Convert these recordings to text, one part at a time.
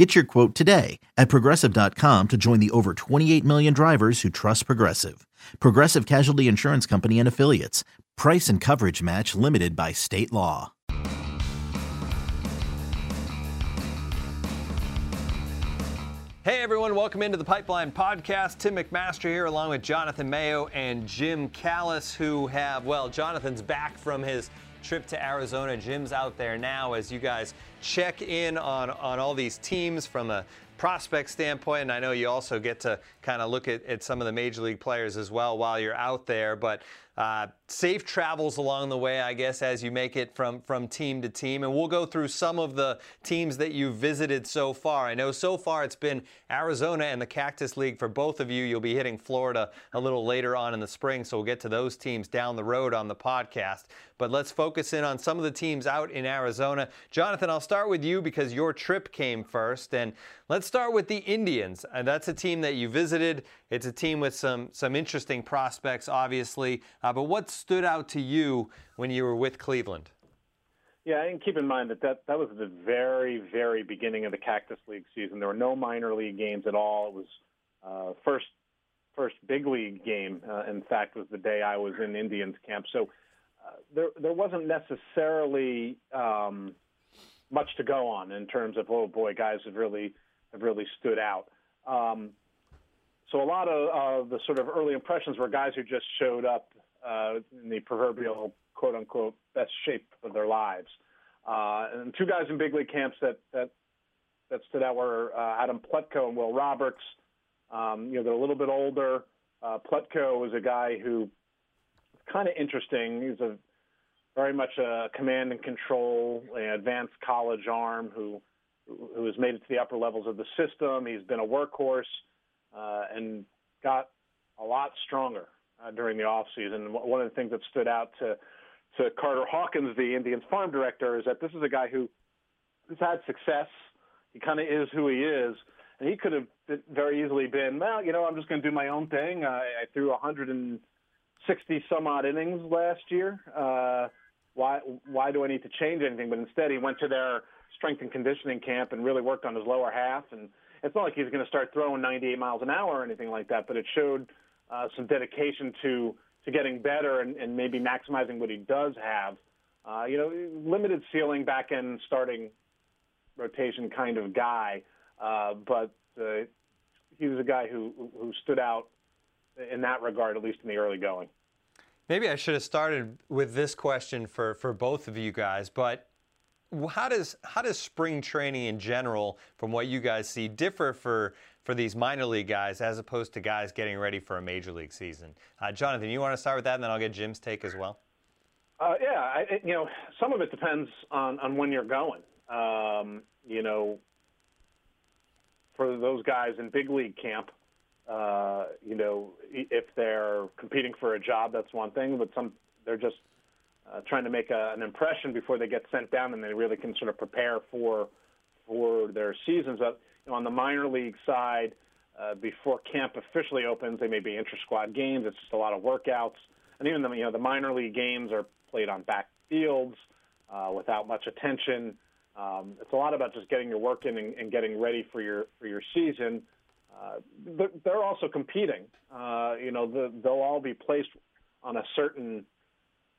Get your quote today at progressive.com to join the over 28 million drivers who trust Progressive. Progressive Casualty Insurance Company and Affiliates. Price and coverage match limited by state law. Hey everyone, welcome into the Pipeline Podcast. Tim McMaster here, along with Jonathan Mayo and Jim Callis, who have, well, Jonathan's back from his trip to Arizona. Jim's out there now as you guys check in on, on all these teams from a prospect standpoint. And I know you also get to kind of look at, at some of the major league players as well while you're out there. But uh, safe travels along the way, I guess, as you make it from, from team to team. And we'll go through some of the teams that you've visited so far. I know so far it's been Arizona and the Cactus League for both of you. You'll be hitting Florida a little later on in the spring, so we'll get to those teams down the road on the podcast. But let's focus in on some of the teams out in Arizona. Jonathan, I'll start with you because your trip came first. And let's start with the Indians. And that's a team that you visited. It's a team with some, some interesting prospects, obviously. Uh, but what stood out to you when you were with Cleveland? Yeah, and keep in mind that, that that was the very, very beginning of the Cactus League season. There were no minor league games at all. It was uh, first first big league game. Uh, in fact, was the day I was in Indians camp. So there there wasn't necessarily um, much to go on in terms of oh boy, guys have really have really stood out. Um, so a lot of, the sort of early impressions were guys who just showed up uh, in the proverbial quote unquote best shape of their lives. Uh, and two guys in big league camps that that that stood out were uh, Adam Plutko and Will Roberts. Um, you know, they're a little bit older. Uh, Plutko was a guy who kind of interesting. He's a very much a command and control, advanced college arm who who has made it to the upper levels of the system. He's been a workhorse uh, and got a lot stronger uh, during the off season. One of the things that stood out to to Carter Hawkins, the Indians farm director, is that this is a guy who who's had success. He kind of is who he is, and he could have very easily been, well, you know, I'm just going to do my own thing. I, I threw 160 some odd innings last year. Uh, why why do I need to change anything? But instead, he went to their strength and conditioning camp and really worked on his lower half. And it's not like he's going to start throwing 98 miles an hour or anything like that, but it showed uh, some dedication to to getting better and, and maybe maximizing what he does have. Uh, you know, limited ceiling back end starting rotation kind of guy, uh, but uh, he was a guy who who stood out in that regard, at least in the early going. Maybe I should have started with this question for, for both of you guys, but how does how does spring training in general, from what you guys see, differ for for these minor league guys as opposed to guys getting ready for a major league season? Uh, Jonathan, you want to start with that, and then I'll get Jim's take as well. Uh, yeah, I, you know, some of it depends on on when you're going. Um, you know, for those guys in big league camp, uh, you know, if they're competing for a job, that's one thing. But some they're just uh, trying to make a, an impression before they get sent down, and they really can sort of prepare for for their seasons. But you know, on the minor league side, uh, before camp officially opens, they may be inter-squad games. It's just a lot of workouts, and even the you know the minor league games are played on back fields uh, without much attention. Um, it's a lot about just getting your work in and, and getting ready for your for your season. Uh, they're also competing. Uh, you know, the, they'll all be placed on a certain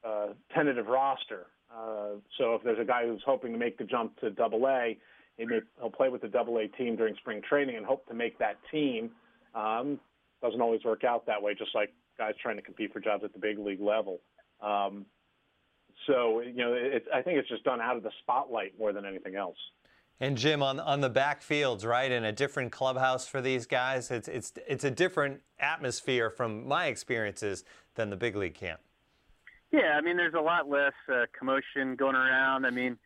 uh, tentative roster. Uh, so if there's a guy who's hoping to make the jump to Double A, he'll play with the Double A team during spring training and hope to make that team. Um, doesn't always work out that way. Just like guys trying to compete for jobs at the big league level. Um, so you know, it, I think it's just done out of the spotlight more than anything else. And Jim, on on the backfields, right, in a different clubhouse for these guys, it's it's it's a different atmosphere from my experiences than the big league camp. Yeah, I mean, there's a lot less uh, commotion going around. I mean,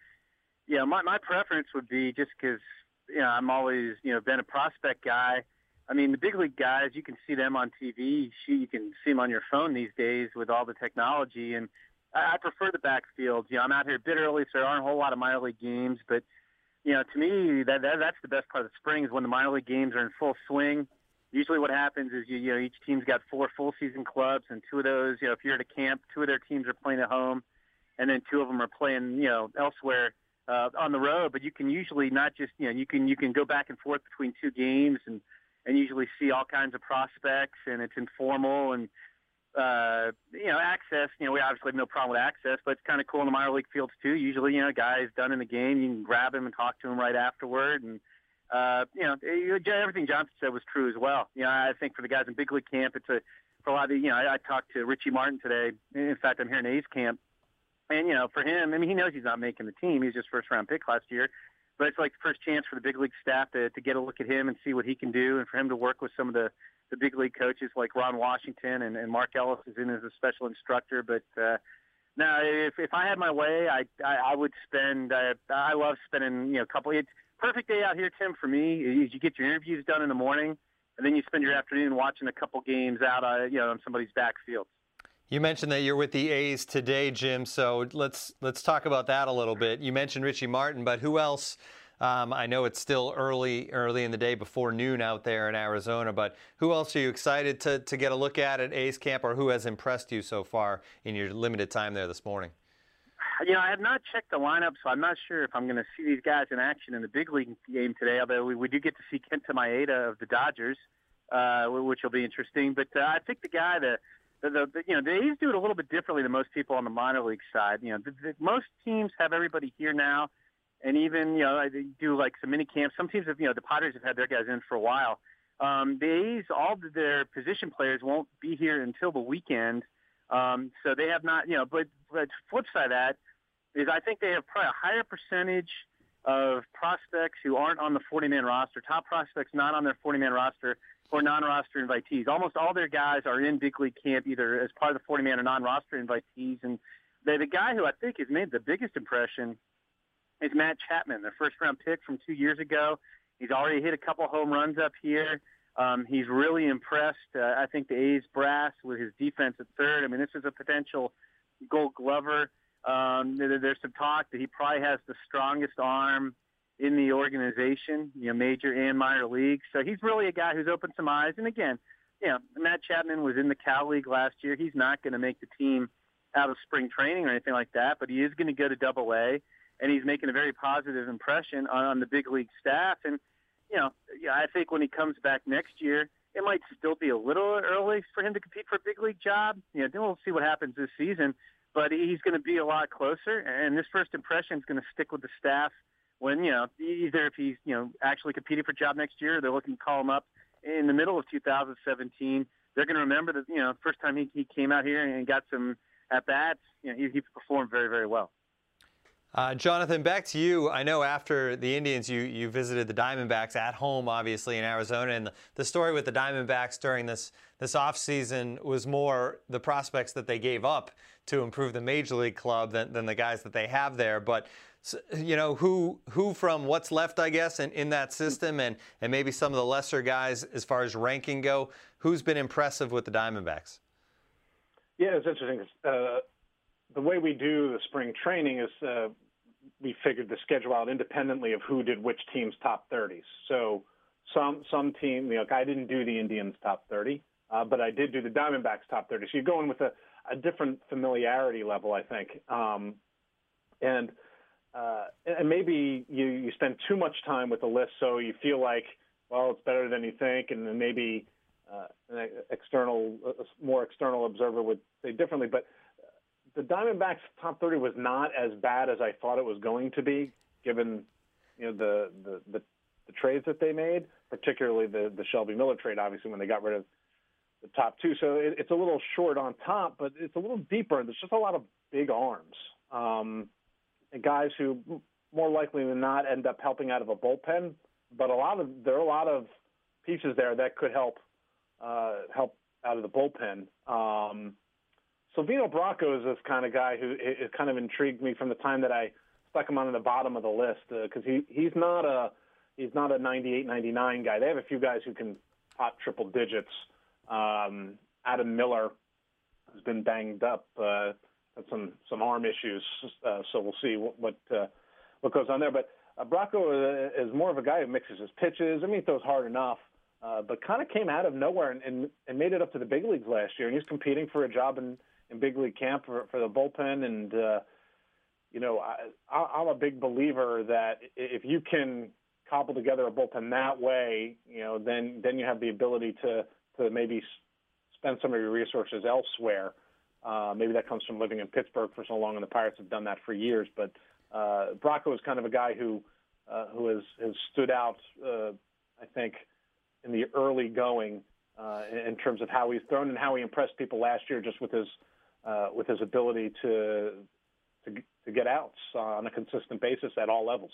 yeah, my my preference would be just because you know I'm always you know been a prospect guy. I mean, the big league guys, you can see them on TV. You can see them on your phone these days with all the technology. And I prefer the backfield. You know, I'm out here a bit early, so there aren't a whole lot of minor league games. But you know, to me, that, that that's the best part of the spring is when the minor league games are in full swing. Usually, what happens is you, you know each team's got four full season clubs, and two of those, you know, if you're at a camp, two of their teams are playing at home, and then two of them are playing, you know, elsewhere uh, on the road. But you can usually not just, you know, you can you can go back and forth between two games and and usually see all kinds of prospects, and it's informal and uh, you know access. You know, we obviously have no problem with access, but it's kind of cool in the minor league fields too. Usually, you know, guys done in the game, you can grab him and talk to him right afterward, and uh, you know, everything Jonathan said was true as well. You know, I think for the guys in big league camp, it's a for a lot of you know, I, I talked to Richie Martin today. In fact, I'm here in A's camp, and you know, for him, I mean, he knows he's not making the team. He's just first round pick last year but it's like the first chance for the big league staff to, to get a look at him and see what he can do, and for him to work with some of the the big league coaches like Ron Washington and, and Mark Ellis is in as a special instructor. But uh, now, if if I had my way, I I, I would spend. Uh, I love spending you know a couple. It's perfect day out here, Tim. For me, is you get your interviews done in the morning, and then you spend your afternoon watching a couple games out, uh, you know, on somebody's backfield. You mentioned that you're with the A's today, Jim. So let's let's talk about that a little bit. You mentioned Richie Martin, but who else? Um, I know it's still early early in the day before noon out there in Arizona, but who else are you excited to to get a look at at A's camp, or who has impressed you so far in your limited time there this morning? You know, I have not checked the lineup, so I'm not sure if I'm going to see these guys in action in the big league game today. Although we, we do get to see Kenta Maeda of the Dodgers, uh, which will be interesting. But uh, I think the guy that the, the, you know the A's do it a little bit differently than most people on the minor league side. You know, the, the, most teams have everybody here now, and even you know they do like some mini camps. Some teams have you know the Padres have had their guys in for a while. Um, the A's, all their position players won't be here until the weekend, um, so they have not you know. But but flip side of that is I think they have probably a higher percentage of prospects who aren't on the 40-man roster, top prospects not on their 40-man roster for non-roster invitees. Almost all their guys are in big league camp either as part of the 40-man or non-roster invitees. And the guy who I think has made the biggest impression is Matt Chapman, their first-round pick from two years ago. He's already hit a couple home runs up here. Um, he's really impressed. Uh, I think the A's brass with his defense at third. I mean, this is a potential Gold Glover. Um, there, there's some talk that he probably has the strongest arm in the organization, you know, major and minor league. So he's really a guy who's opened some eyes. And again, you know, Matt Chapman was in the Cal League last year. He's not going to make the team out of spring training or anything like that, but he is going to go to Double A, and he's making a very positive impression on, on the big league staff. And you know, yeah, I think when he comes back next year, it might still be a little early for him to compete for a big league job. You know, then we'll see what happens this season. But he's going to be a lot closer, and this first impression is going to stick with the staff when you know either if he's you know actually competing for a job next year, they're looking to call him up in the middle of 2017. They're going to remember that you know first time he, he came out here and got some at bats, you know he, he performed very very well. Uh, Jonathan, back to you. I know after the Indians, you, you visited the Diamondbacks at home, obviously in Arizona, and the, story with the Diamondbacks during this this offseason was more the prospects that they gave up to improve the major league club than, than the guys that they have there. But you know who who from what's left, I guess, in, in that system, and and maybe some of the lesser guys as far as ranking go. Who's been impressive with the Diamondbacks? Yeah, it's interesting. Uh, the way we do the spring training is uh, we figured the schedule out independently of who did which team's top 30s. So some some team, you know, I didn't do the Indians top 30, uh, but I did do the Diamondbacks top 30. So you're going with a, a different familiarity level, I think. Um, and uh, and maybe you, you spend too much time with the list, so you feel like, well, it's better than you think, and then maybe uh, an external, more external observer would say differently. But the Diamondbacks' top 30 was not as bad as I thought it was going to be, given you know the the, the, the trades that they made, particularly the the Shelby Miller trade, obviously when they got rid of the top two. So it, it's a little short on top, but it's a little deeper. There's just a lot of big arms. Um, guys who more likely than not end up helping out of a bullpen. But a lot of there are a lot of pieces there that could help uh, help out of the bullpen. Um, Silvino Bracho is this kind of guy who it, kind of intrigued me from the time that I stuck him on the bottom of the list because uh, he he's not a he's not a 98 99 guy. They have a few guys who can top triple digits. Um, Adam Miller has been banged up, uh, had some some arm issues, uh, so we'll see what what, uh, what goes on there. But uh, Bracho is more of a guy who mixes his pitches. I mean, he throws hard enough, uh, but kind of came out of nowhere and, and and made it up to the big leagues last year. And he's competing for a job in in big league camp for for the bullpen. And uh, you know, I, I'm a big believer that if you can cobble together a bullpen that way, you know, then then you have the ability to to maybe spend some of your resources elsewhere. Uh, maybe that comes from living in Pittsburgh for so long, and the Pirates have done that for years. But uh, Bracho is kind of a guy who uh, who has has stood out, uh, I think, in the early going uh, in terms of how he's thrown and how he impressed people last year, just with his uh, with his ability to to, to get outs on a consistent basis at all levels.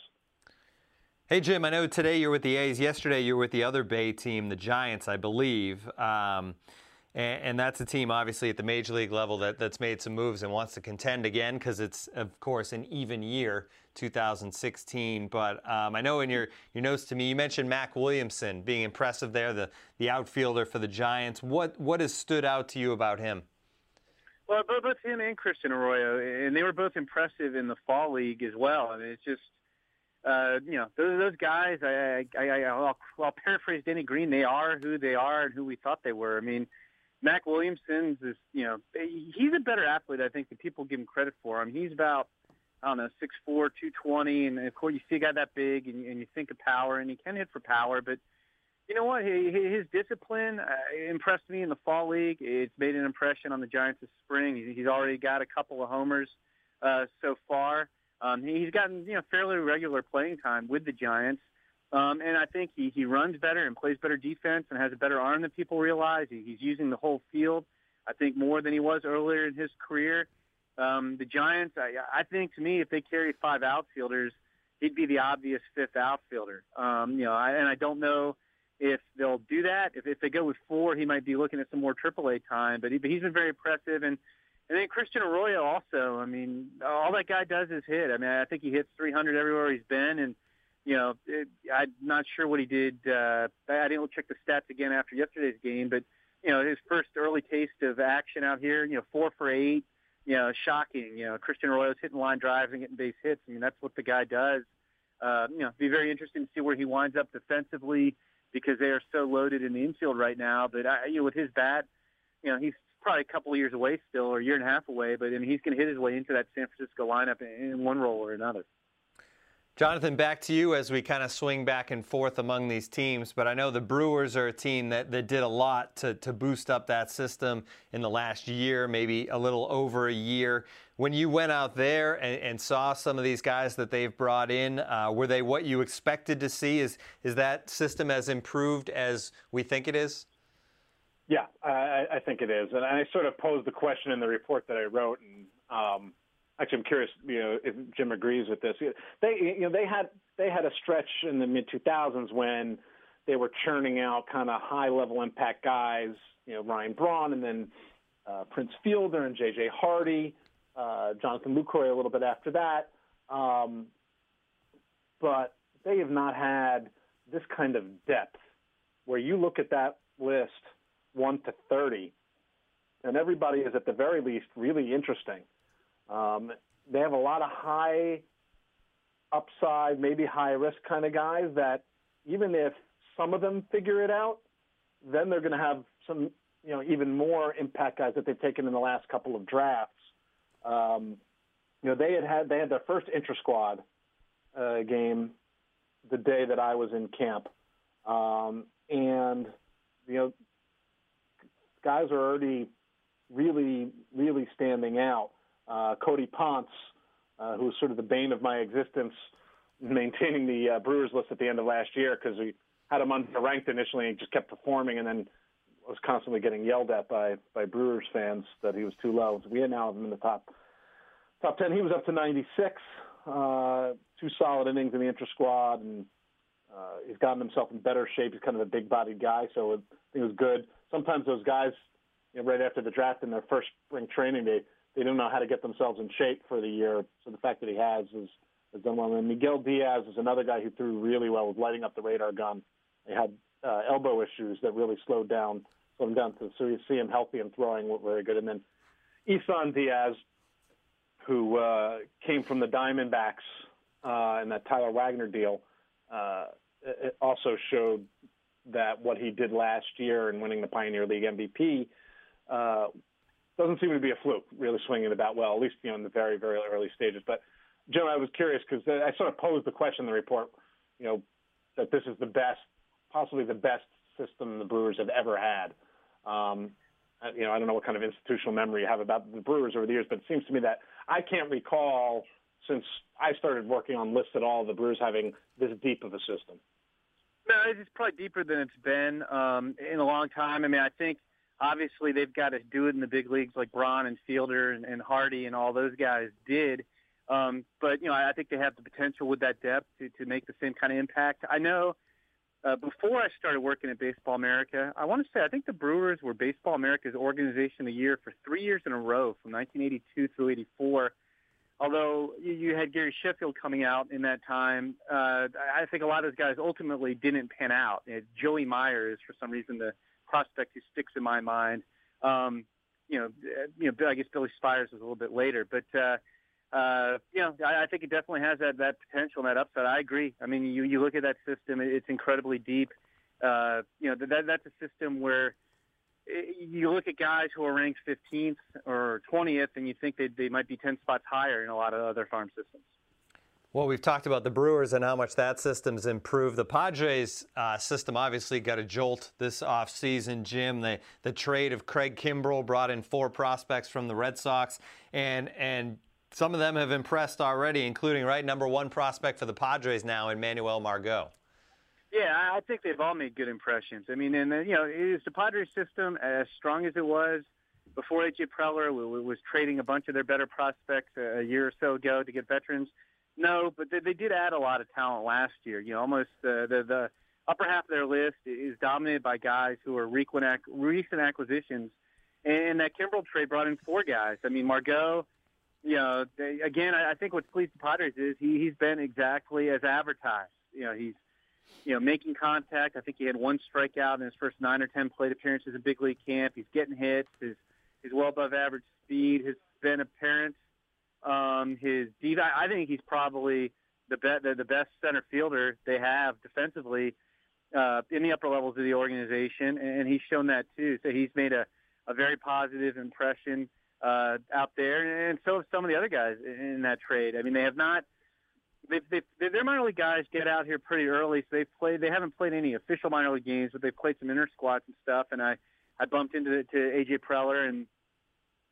Hey, Jim, I know today you're with the A's. Yesterday you were with the other Bay team, the Giants, I believe. Um, and, and, that's a team, obviously, at the major league level that, that's made some moves and wants to contend again because it's, of course, an even year, 2016. But um, I know in your, your notes to me, you mentioned Mac Williamson being impressive there, the, the outfielder for the Giants. What, what has stood out to you about him? Well, both him and Christian Arroyo, and they were both impressive in the fall league as well. I mean, it's just uh, you know, those, those guys, I, I, I, I'll, I'll paraphrase Denny Green. They are who they are and who we thought they were. I mean, Mac Williamson's is, you know, he's a better athlete, I think, than people give him credit for. I mean, he's about, I don't know, six four, two twenty, and of course you see a guy that big, and, and you think of power, and he can hit for power, but you know what? His discipline uh, impressed me in the fall league. It's made an impression on the Giants this spring. He's already got a couple of homers uh, so far. Um, he's gotten you know fairly regular playing time with the Giants, um, and I think he he runs better and plays better defense and has a better arm than people realize. He, he's using the whole field, I think, more than he was earlier in his career. Um, the Giants, I, I think, to me, if they carry five outfielders, he'd be the obvious fifth outfielder. Um, you know, I, and I don't know if they'll do that. If, if they go with four, he might be looking at some more AAA time. But, he, but he's been very impressive, and and then Christian Arroyo also. I mean, all that guy does is hit. I mean, I think he hits 300 everywhere he's been, and you know, it, I'm not sure what he did. Uh, I didn't check the stats again after yesterday's game, but you know, his first early taste of action out here, you know, four for eight. You know, shocking. You know, Christian Arroyo's hitting line drives and getting base hits. I mean, that's what the guy does. Uh, you know, it'd be very interesting to see where he winds up defensively because they are so loaded in the infield right now. But I, you know, with his bat, you know, he's probably a couple of years away still, or a year and a half away. But I mean, he's going to hit his way into that San Francisco lineup in one role or another. Jonathan, back to you as we kind of swing back and forth among these teams. But I know the Brewers are a team that, that did a lot to, to boost up that system in the last year, maybe a little over a year. When you went out there and, and saw some of these guys that they've brought in, uh, were they what you expected to see? Is, is that system as improved as we think it is? Yeah, I, I think it is, and I sort of posed the question in the report that I wrote, and um, actually, I'm curious, you know, if Jim agrees with this. They, you know, they had they had a stretch in the mid 2000s when they were churning out kind of high level impact guys, you know, Ryan Braun, and then uh, Prince Fielder and J.J. Hardy, uh, Jonathan Lucroy a little bit after that, um, but they have not had this kind of depth where you look at that list 1 to 30. And everybody is at the very least really interesting. Um, they have a lot of high upside, maybe high risk kind of guys that even if some of them figure it out, then they're going to have some, you know, even more impact guys that they've taken in the last couple of drafts. Um, you know, they had had they had their first intra squad uh, game the day that I was in camp, um, and you know guys are already really, really standing out. Uh, Cody Ponce, uh, who was sort of the bane of my existence, maintaining the uh, Brewers list at the end of last year because we had him underranked initially and just kept performing, and then was constantly getting yelled at by by Brewers fans that he was too low. We now have him in the top top ten. He was up to 96, uh, two solid innings in the intra squad, and uh, he's gotten himself in better shape. He's kind of a big bodied guy, so it, I think it was good sometimes those guys, you know, right after the draft in their first spring training, they they don't know how to get themselves in shape for the year. So the fact that he has is has done well. And Miguel Diaz is another guy who threw really well, was lighting up the radar gun. They had uh, elbow issues that really slowed down slowed him down. So you see him healthy and throwing very good. And then Isan Diaz, who uh, came from the Diamondbacks uh, in that Tyler Wagner deal, uh, it also showed that what he did last year in winning the Pioneer League MVP uh, doesn't seem to be a fluke. Really swinging bat well, at least you know in the very very early stages. But Joe, I was curious because I sort of posed the question in the report, you know, that this is the best, possibly the best system the Brewers have ever had. Um, you know, I don't know what kind of institutional memory you have about the Brewers over the years, but it seems to me that I can't recall since I started working on lists at all the Brewers having this deep of a system. No, it's probably deeper than it's been um, in a long time. I mean, I think obviously they've got to do it in the big leagues like Braun and Fielder and, Hardy and all those guys did. Um, but you know, I think they have the potential with that depth to, to make the same kind of impact. I know uh, before I started working at Baseball America, I want to say I think the Brewers were Baseball America's organization of the year for three years in a row, from 1982 through 84. Although you had Gary Sheffield coming out in that time, uh, I think a lot of those guys ultimately didn't pan out. You know, Joey Myers, for some reason, the prospect who sticks in my mind. Um, you know, you know, I guess Billy Spiers was a little bit later, but uh, uh, you know, I, I think it definitely has that that potential and that upside. I agree. I mean, you you look at that system; it's incredibly deep. Uh, you know, that that's a system where eh, you look at guys who are ranked 15th or 20th, and you think they they might be 10 spots higher in a lot of other farm systems. Well, we've talked about the Brewers and how much that system's improved. The Padres uh, system obviously got a jolt this offseason, Jim. The, the trade of Craig Kimbrel brought in four prospects from the Red Sox, and, and some of them have impressed already, including, right, number one prospect for the Padres now, Manuel Margot. Yeah, I think they've all made good impressions. I mean, and, uh, you know, is the Padres system as strong as it was before A.J. Preller was trading a bunch of their better prospects a year or so ago to get veterans – no, but they, did add a lot of talent last year. You know, almost uh, the the upper half of their list is dominated by guys who are recent acquisitions. And that Kimbrel trade brought in four guys. I mean, Margot. You know, they, again, I, I think what's pleased the Padres is he he's been exactly as advertised. You know, he's you know making contact. I think he had one strikeout in his first nine or ten plate appearances in big league camp. He's getting hits. His he's well above average speed has been apparent. Um, his I think he's probably the, be- the the best center fielder they have defensively uh, in the upper levels of the organization, and he's shown that too. So he's made a, a very positive impression uh, out there, and so have some of the other guys in that trade. I mean, they have not. They've, their minor league guys get out here pretty early, so they've played. They haven't played any official minor league games, but they've played some inter squads and stuff. And I, I bumped into to AJ Preller and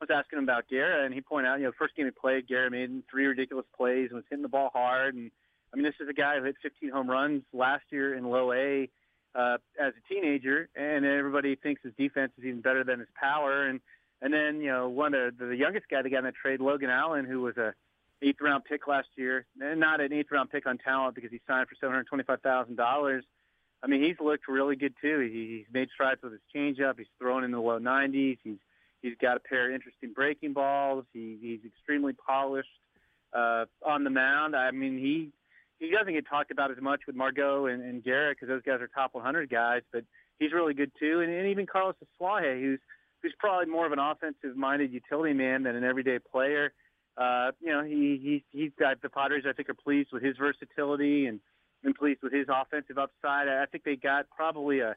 was asking him about Guerra, and he pointed out, you know, first game he played, Guerra made three ridiculous plays and was hitting the ball hard. And I mean, this is a guy who hit 15 home runs last year in Low A uh, as a teenager, and everybody thinks his defense is even better than his power. And and then you know, one of the, the youngest guy that got in that trade, Logan Allen, who was a eighth round pick last year, not an eighth round pick on talent because he signed for seven hundred twenty five thousand dollars. I mean, he's looked really good too. He, he's made strides with his changeup. He's thrown in the low 90s. He's He's got a pair of interesting breaking balls. He, he's extremely polished uh, on the mound. I mean, he he doesn't get talked about as much with Margot and, and Guerra because those guys are top 100 guys, but he's really good too. And, and even Carlos Asuaje, who's who's probably more of an offensive-minded utility man than an everyday player. Uh, you know, he he he's got the Padres. I think are pleased with his versatility and and pleased with his offensive upside. I think they got probably a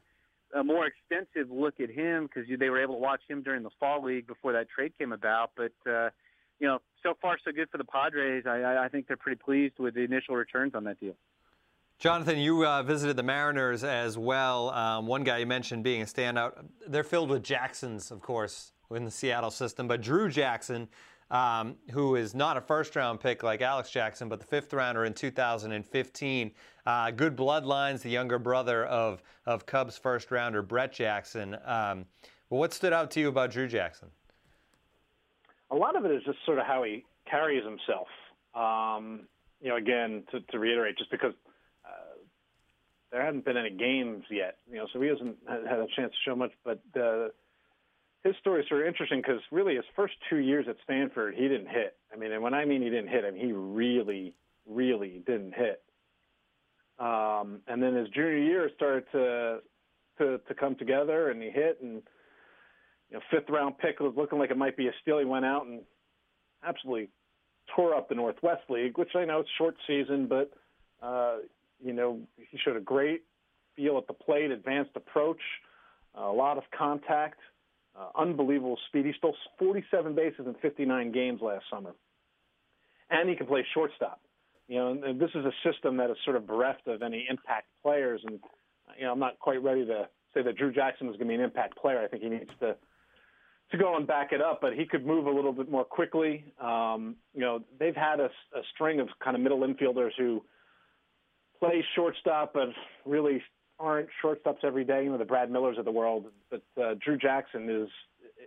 a more extensive look at him because they were able to watch him during the fall league before that trade came about. But uh, you know, so far so good for the Padres. I, I think they're pretty pleased with the initial returns on that deal. Jonathan, you uh, visited the Mariners as well. Um, one guy you mentioned being a standout. They're filled with Jacksons, of course, in the Seattle system. But Drew Jackson um, who is not a first round pick like Alex Jackson, but the fifth rounder in 2015. Uh, good bloodlines, the younger brother of, of Cubs first rounder Brett Jackson. Um, but what stood out to you about Drew Jackson? A lot of it is just sort of how he carries himself. Um, you know, again, to, to reiterate, just because there hadn't been any games yet, you know, so he hasn't had a chance to show much. But uh, his story is sort of interesting because really his first two years at Stanford, he didn't hit. I mean, and when I mean he didn't hit, I mean he really, really didn't hit. Um, and then his junior year started to to to come together, and he hit, and you know, fifth round pick was looking like it might be a steal. He went out and absolutely tore up the Northwest League, which I know it's short season, but uh, you know he showed a great feel at the plate, advanced approach, uh, a lot of contact, uh, unbelievable speed. He stole 47 bases in 59 games last summer, and he can play shortstop. You know, and, this is a system that is sort of bereft of any impact players, and you know I'm not quite ready to say that Drew Jackson is going to be an impact player. I think he needs to to go and back it up, but he could move a little bit more quickly. Um, you know, they've had a, a string of kind of middle infielders who play shortstop, but really aren't shortstops every day. You know, the Brad Millers of the world. But uh, Drew Jackson is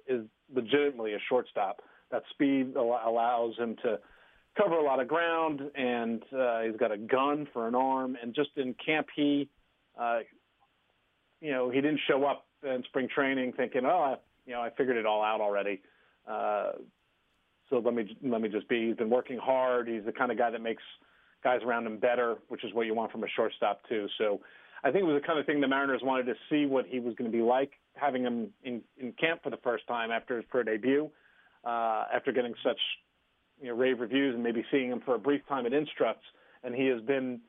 is legitimately a shortstop. That speed allows him to cover a lot of ground, and uh, he's got a gun for an arm. And just in camp, he, uh, you know, he didn't show up in spring training thinking, oh, I, you know, I figured it all out already. Uh, so let me let me just be. He's been working hard. He's the kind of guy that makes guys around him better, which is what you want from a shortstop too. So I think it was the kind of thing the Mariners wanted to see what he was going to be like, having him in, in camp for the first time after his pro debut, uh, after getting such you know, rave reviews and maybe seeing him for a brief time at Instructs, and he has been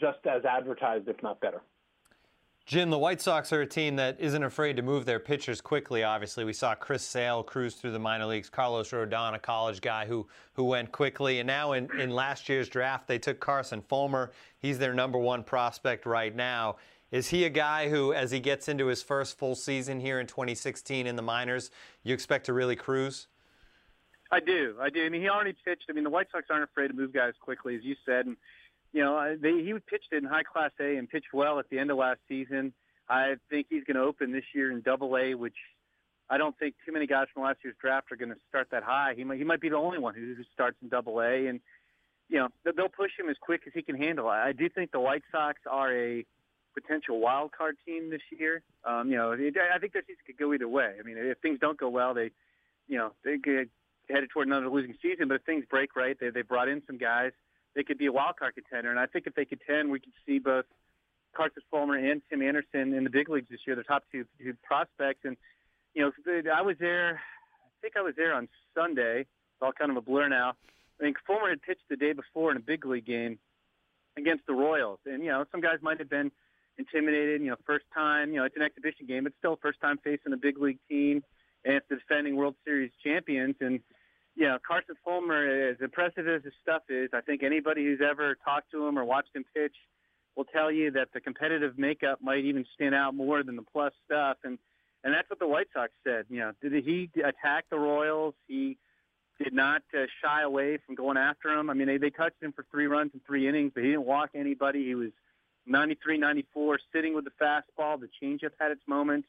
just as advertised, if not better. Jim, the White Sox are a team that isn't afraid to move their pitchers quickly. Obviously, we saw Chris Sale cruise through the minor leagues. Carlos Rodon, a college guy who who went quickly, and now in, in last year's draft, they took Carson Fulmer. He's their number one prospect right now. Is he a guy who, as he gets into his first full season here in 2016 in the minors, you expect to really cruise? I do, I do. I mean, he already pitched. I mean, the White Sox aren't afraid to move guys quickly, as you said, and you know, they, he pitched in high class A and pitched well at the end of last season. I think he's going to open this year in Double A, which I don't think too many guys from last year's draft are going to start that high. He might he might be the only one who, who starts in Double A, and you know they'll push him as quick as he can handle. I do think the White Sox are a potential wild card team this year. Um, you know, I think their season could go either way. I mean, if things don't go well, they, you know, they get headed toward another losing season. But if things break right, they they brought in some guys they could be a wild card contender. And I think if they contend, we could see both Carson Fulmer and Tim Anderson in the big leagues this year, the top two, two prospects. And, you know, I was there, I think I was there on Sunday. It's all kind of a blur now. I think Fulmer had pitched the day before in a big league game against the Royals. And, you know, some guys might have been intimidated, you know, first time, you know, it's an exhibition game, but still first time facing a big league team and it's the defending World Series champions. And, you know, Carson Fulmer, as impressive as his stuff is, I think anybody who's ever talked to him or watched him pitch will tell you that the competitive makeup might even stand out more than the plus stuff. And and that's what the White Sox said. You know, did he attack the Royals? He did not uh, shy away from going after him. I mean, they, they touched him for three runs in three innings, but he didn't walk anybody. He was 93, 94, sitting with the fastball. The changeup had its moments.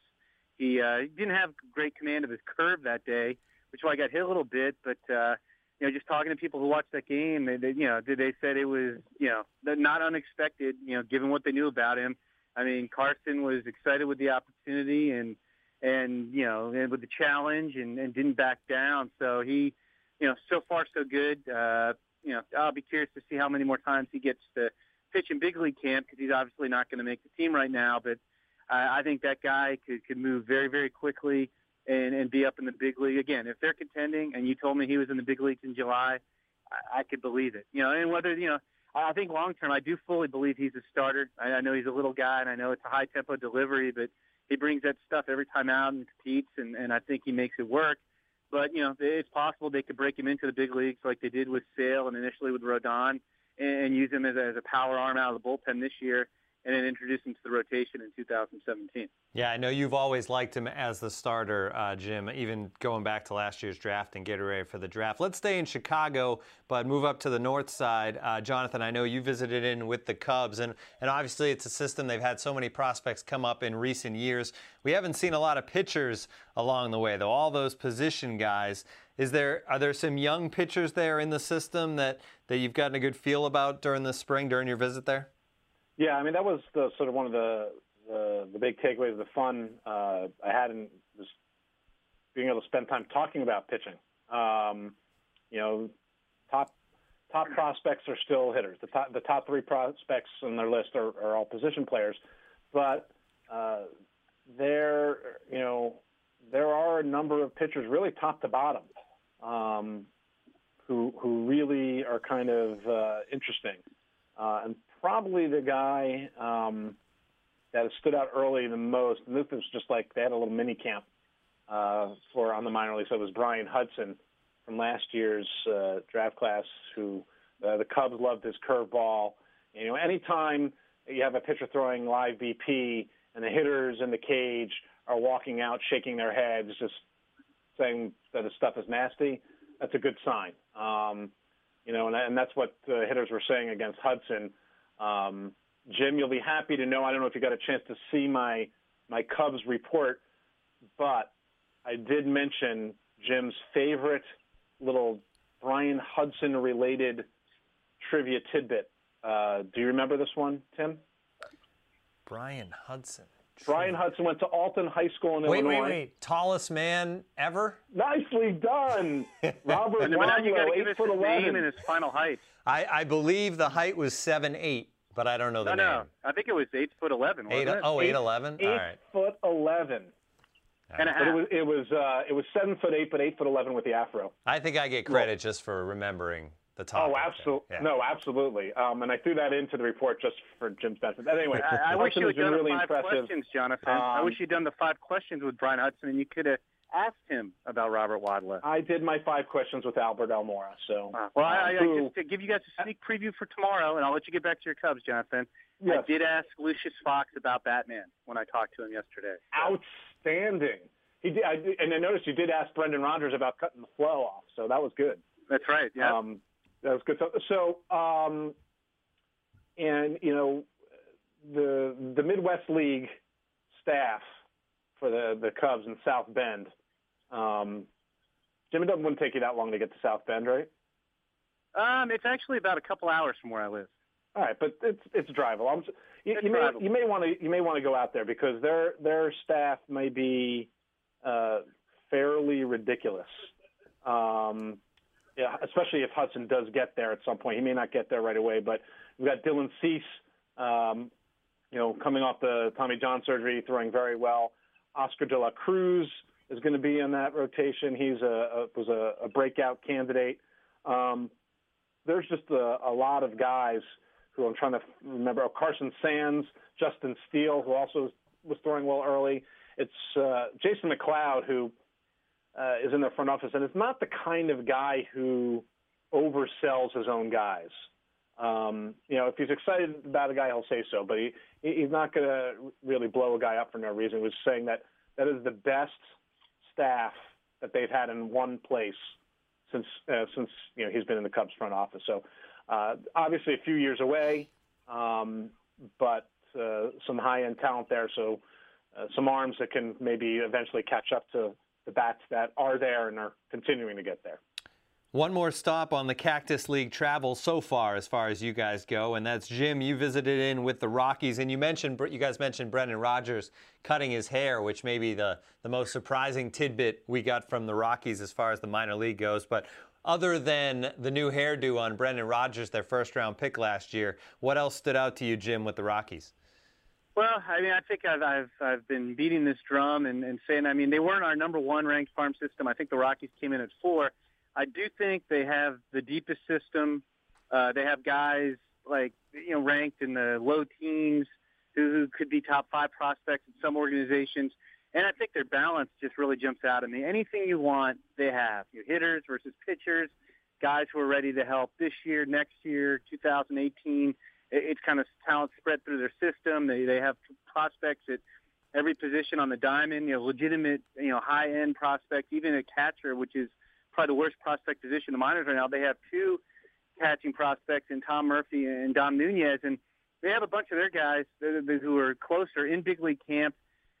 He, uh, didn't have great command of his curve that day which why I got hit a little bit. But uh, you know, just talking to people who watched that game, they, they you know, did they said it was you know not unexpected. You know, given what they knew about him. I mean, Carson was excited with the opportunity and and you know and with the challenge and, and didn't back down. So he, you know, so far so good. Uh, you know, I'll be curious to see how many more times he gets to pitch in big league camp because he's obviously not going to make the team right now. But I, I think that guy could could move very very quickly and, and be up in the big league again. If they're contending, and you told me he was in the big leagues in July, I, I could believe it. You know, and whether you know, I think long term, I do fully believe he's a starter. I, I know he's a little guy, and I know it's a high tempo delivery, but he brings that stuff every time out and competes, and, and I think he makes it work. But you know, it's possible they could break him into the big leagues like they did with Sale and initially with Rodon, and, and use him as a, as a power arm out of the bullpen this year and then introduce him to the rotation in 2017. Yeah, I know you've always liked him as the starter, uh, Jim, even going back to last year's draft and getting ready for the draft. Let's stay in Chicago, but move up to the north side. Uh, Jonathan, I know you visited in with the Cubs, and, and obviously it's a system they've had so many prospects come up in recent years. We haven't seen a lot of pitchers along the way, though, all those position guys. Is there are there some young pitchers there in the system that, that you've gotten a good feel about during the spring, during your visit there? Yeah, I mean that was the sort of one of the the, the big takeaways, the fun uh, I had in just being able to spend time talking about pitching. Um, you know, top top prospects are still hitters. The top the top three prospects on their list are, are all position players, but uh, there, you know, there are a number of pitchers, really top to bottom, um, who who really are kind of uh, interesting, uh, and probably the guy um, that stood out early the most. And this was just like they had a little mini camp uh, for on the minor league. So it was Bryan Hudson from last year's uh, draft class, who uh, the Cubs loved his curveball. You know, anytime you have a pitcher throwing live BP and the hitters in the cage are walking out, shaking their heads, just saying that his stuff is nasty, that's a good sign. Um, you know, and, and that's what the hitters were saying against Hudson. Um, Jim, you'll be happy to know. I don't know if you got a chance to see my my Cubs report, but I did mention Jim's favorite little Bryan Hudson related trivia tidbit. Uh, do you remember this one, Tim? Bryan Hudson. Bryan Hudson went to Alton High School in wait, Illinois. Wait, wait, wait. Tallest man ever? Nicely done. Robert and, but now you got to give eight us foot his 11. name and his final height. I, I believe the height was seven eight, but I don't know the no, name. no. I think it was eight foot eleven. Wasn't Eight, it? oh, eight eleven. Eight All right. foot eleven. and a half. But it was it was uh, it was seven foot eight, but eight foot eleven with the afro. I think I get credit just for remembering the topic. Oh, absolutely. Yeah. No, absolutely. Um, and I threw that into the report just for Jim's benefit. But Anyway, I, I wish you had done really the five impressive. questions, Jonathan. I wish Um, you'd done the five questions with Bryan Hudson, and you could have asked him about Robert Wadlow. I did my five questions with Albert Almora. So, Uh, well, I, I, um, who- just to give you guys a sneak preview for tomorrow, and I'll let you get back to your Cubs, Jonathan. yes, I did ask Lucius Fox about Batman when I talked to him yesterday. outstanding. He did, I, and I noticed you did ask Brendan Rodgers about cutting the flow off, so that was good. That's right. Yeah. Um, that was good. So, so um, and you know, the the Midwest League staff for the the Cubs in South Bend. Um, Jim, it wouldn't take you that long to get to South Bend, right? um, it's actually about a couple hours from where I live. All right, but it's it's drivable. I'm, you, It's you may drivable. you may want to you may want to go out there because their their staff may be uh, fairly ridiculous. Um, yeah, especially if Hudson does get there at some point. He may not get there right away, but we've got Dylan Cease, um, you know, coming off the Tommy John surgery, throwing very well. Oscar De La Cruz is going to be in that rotation. He's a, a was a, a breakout candidate. Um, there's just a, a lot of guys who I'm trying to remember. Oh, Carson Sands, Justin Steele, who also was throwing well early. It's uh, Jason McLeod, who uh, is in the front office, and it's not the kind of guy who oversells his own guys. Um, you know, if he's excited about a guy, he'll say so, but he he's not going to really blow a guy up for no reason. He was saying that that is the best staff that they've had in one place since uh, since you know he's been in the Cubs front office. So uh, obviously a few years away, um, but uh, some high end talent there. So uh, some arms that can maybe eventually catch up to the bats that are there and are continuing to get there. One more stop on the Cactus League travel so far, as far as you guys go, and that's Jim. You visited in with the Rockies, and you mentioned you guys mentioned Brendan Rodgers cutting his hair, which may be the the most surprising tidbit we got from the Rockies as far as the minor league goes. But other than the new hairdo on Brendan Rodgers, their first round pick last year, what else stood out to you, Jim, with the Rockies? Well, I mean, I think I've I've, I've been beating this drum and, and saying, I mean, they weren't our number one ranked farm system. I think the Rockies came in at four. I do think they have the deepest system. Uh, they have guys like you know ranked in the low teens who, who could be top five prospects in some organizations, and I think their balance just really jumps out at me. Anything you want, they have. You hitters versus pitchers, guys who are ready to help this year, next year, 2018. It- It's kind of talent spread through their system. They they have prospects at every position on the diamond. You know, legitimate, you know, high end prospects, even a catcher, which is probably the worst prospect position the minors right now. They have two catching prospects in Tom Murphy and Dom Nunez, and they have a bunch of their guys who are closer in big league camp.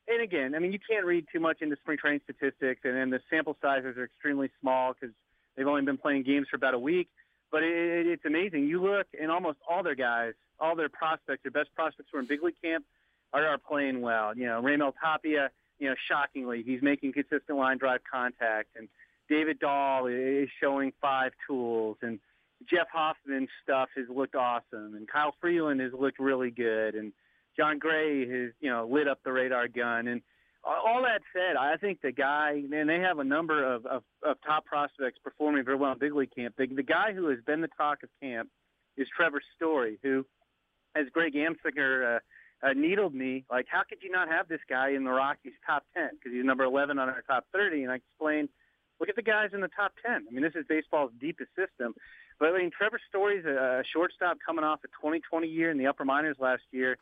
And again, I mean, you can't read too much into spring training statistics, and, and the sample sizes are extremely small because they've only been playing games for about a week. But it, it, it's amazing. You look, and almost all their guys, all their prospects, their best prospects who are in big league camp, are, are playing well. You know, Raimel Tapia, you know, shockingly, he's making consistent line drive contact, and David Dahl is showing five tools, and Jeff Hoffman's stuff has looked awesome, and Kyle Freeland has looked really good, and Jon Gray has you know lit up the radar gun, and all that said, I think the guy, and they have a number of, of, of top prospects performing very well in big league camp. The, the guy who has been the talk of camp is Trevor Story, who, as Greg Amsinger uh, uh, needled me, like, how could you not have this guy in the Rockies top 10? Because he's number 11 on our top 30. And I explained, look at the guys in the top 10. I mean, this is baseball's deepest system. But I mean, Trevor Story's a, shortstop coming off a 2020 year in the upper minors last year,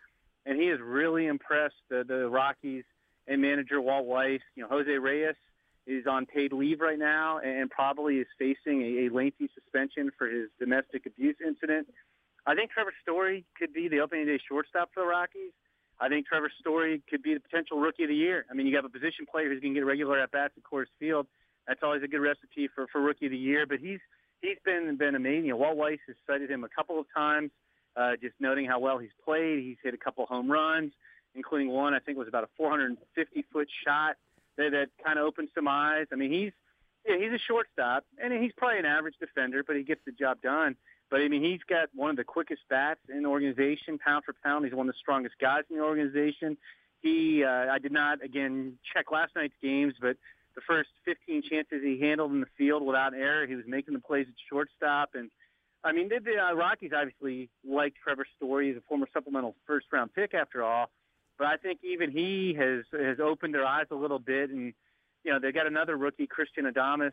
and he has really impressed the, the Rockies and manager Walt Weiss. You know, Jose Reyes is on paid leave right now and probably is facing a, a lengthy suspension for his domestic abuse incident. I think Trevor Story could be the opening day shortstop for the Rockies. I think Trevor Story could be the potential rookie of the year. I mean, you have a position player who's going to get regular at bats at Coors Field. That's always a good recipe for for rookie of the year. But he's he's been been amazing. You know, Walt Weiss has cited him a couple of times, uh, just noting how well he's played. He's hit a couple home runs including one I think was about a 450 foot shot that, that kind of opened some eyes. I mean, he's yeah, he's a shortstop, and he's probably an average defender, but he gets the job done. But I mean, he's got one of the quickest bats in the organization, pound for pound. He's one of the strongest guys in the organization. He, uh, I did not again check last night's games, but the first 15 chances he handled in the field without error, he was making the plays at shortstop. And I mean, the, the uh, Rockies obviously liked Trevor Story. He's a former supplemental first round pick after all. But I think even he has has opened their eyes a little bit, and you know they got another rookie, Christian Adames,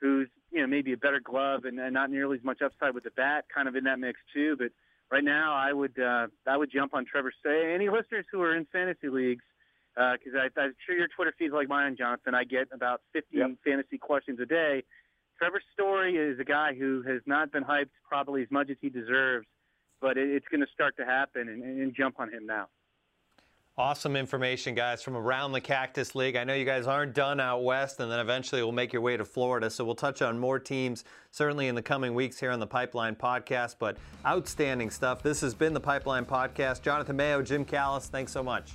who's you know maybe a better glove and, and not nearly as much upside with the bat, kind of in that mix too. But right now, I would uh, I would jump on Trevor Story. Any listeners who are in fantasy leagues, because uh, I'm sure your Twitter feed's like mine, Jonathan. I get about 15 yep. fantasy questions a day. Trevor Story is a guy who has not been hyped probably as much as he deserves, but it, it's going to start to happen, and, and jump on him now. Awesome information, guys, from around the Cactus League. I know you guys aren't done out west, and then eventually we'll make your way to Florida. So we'll touch on more teams certainly in the coming weeks here on the Pipeline Podcast. But outstanding stuff. This has been the Pipeline Podcast. Jonathan Mayo, Jim Callis, thanks so much.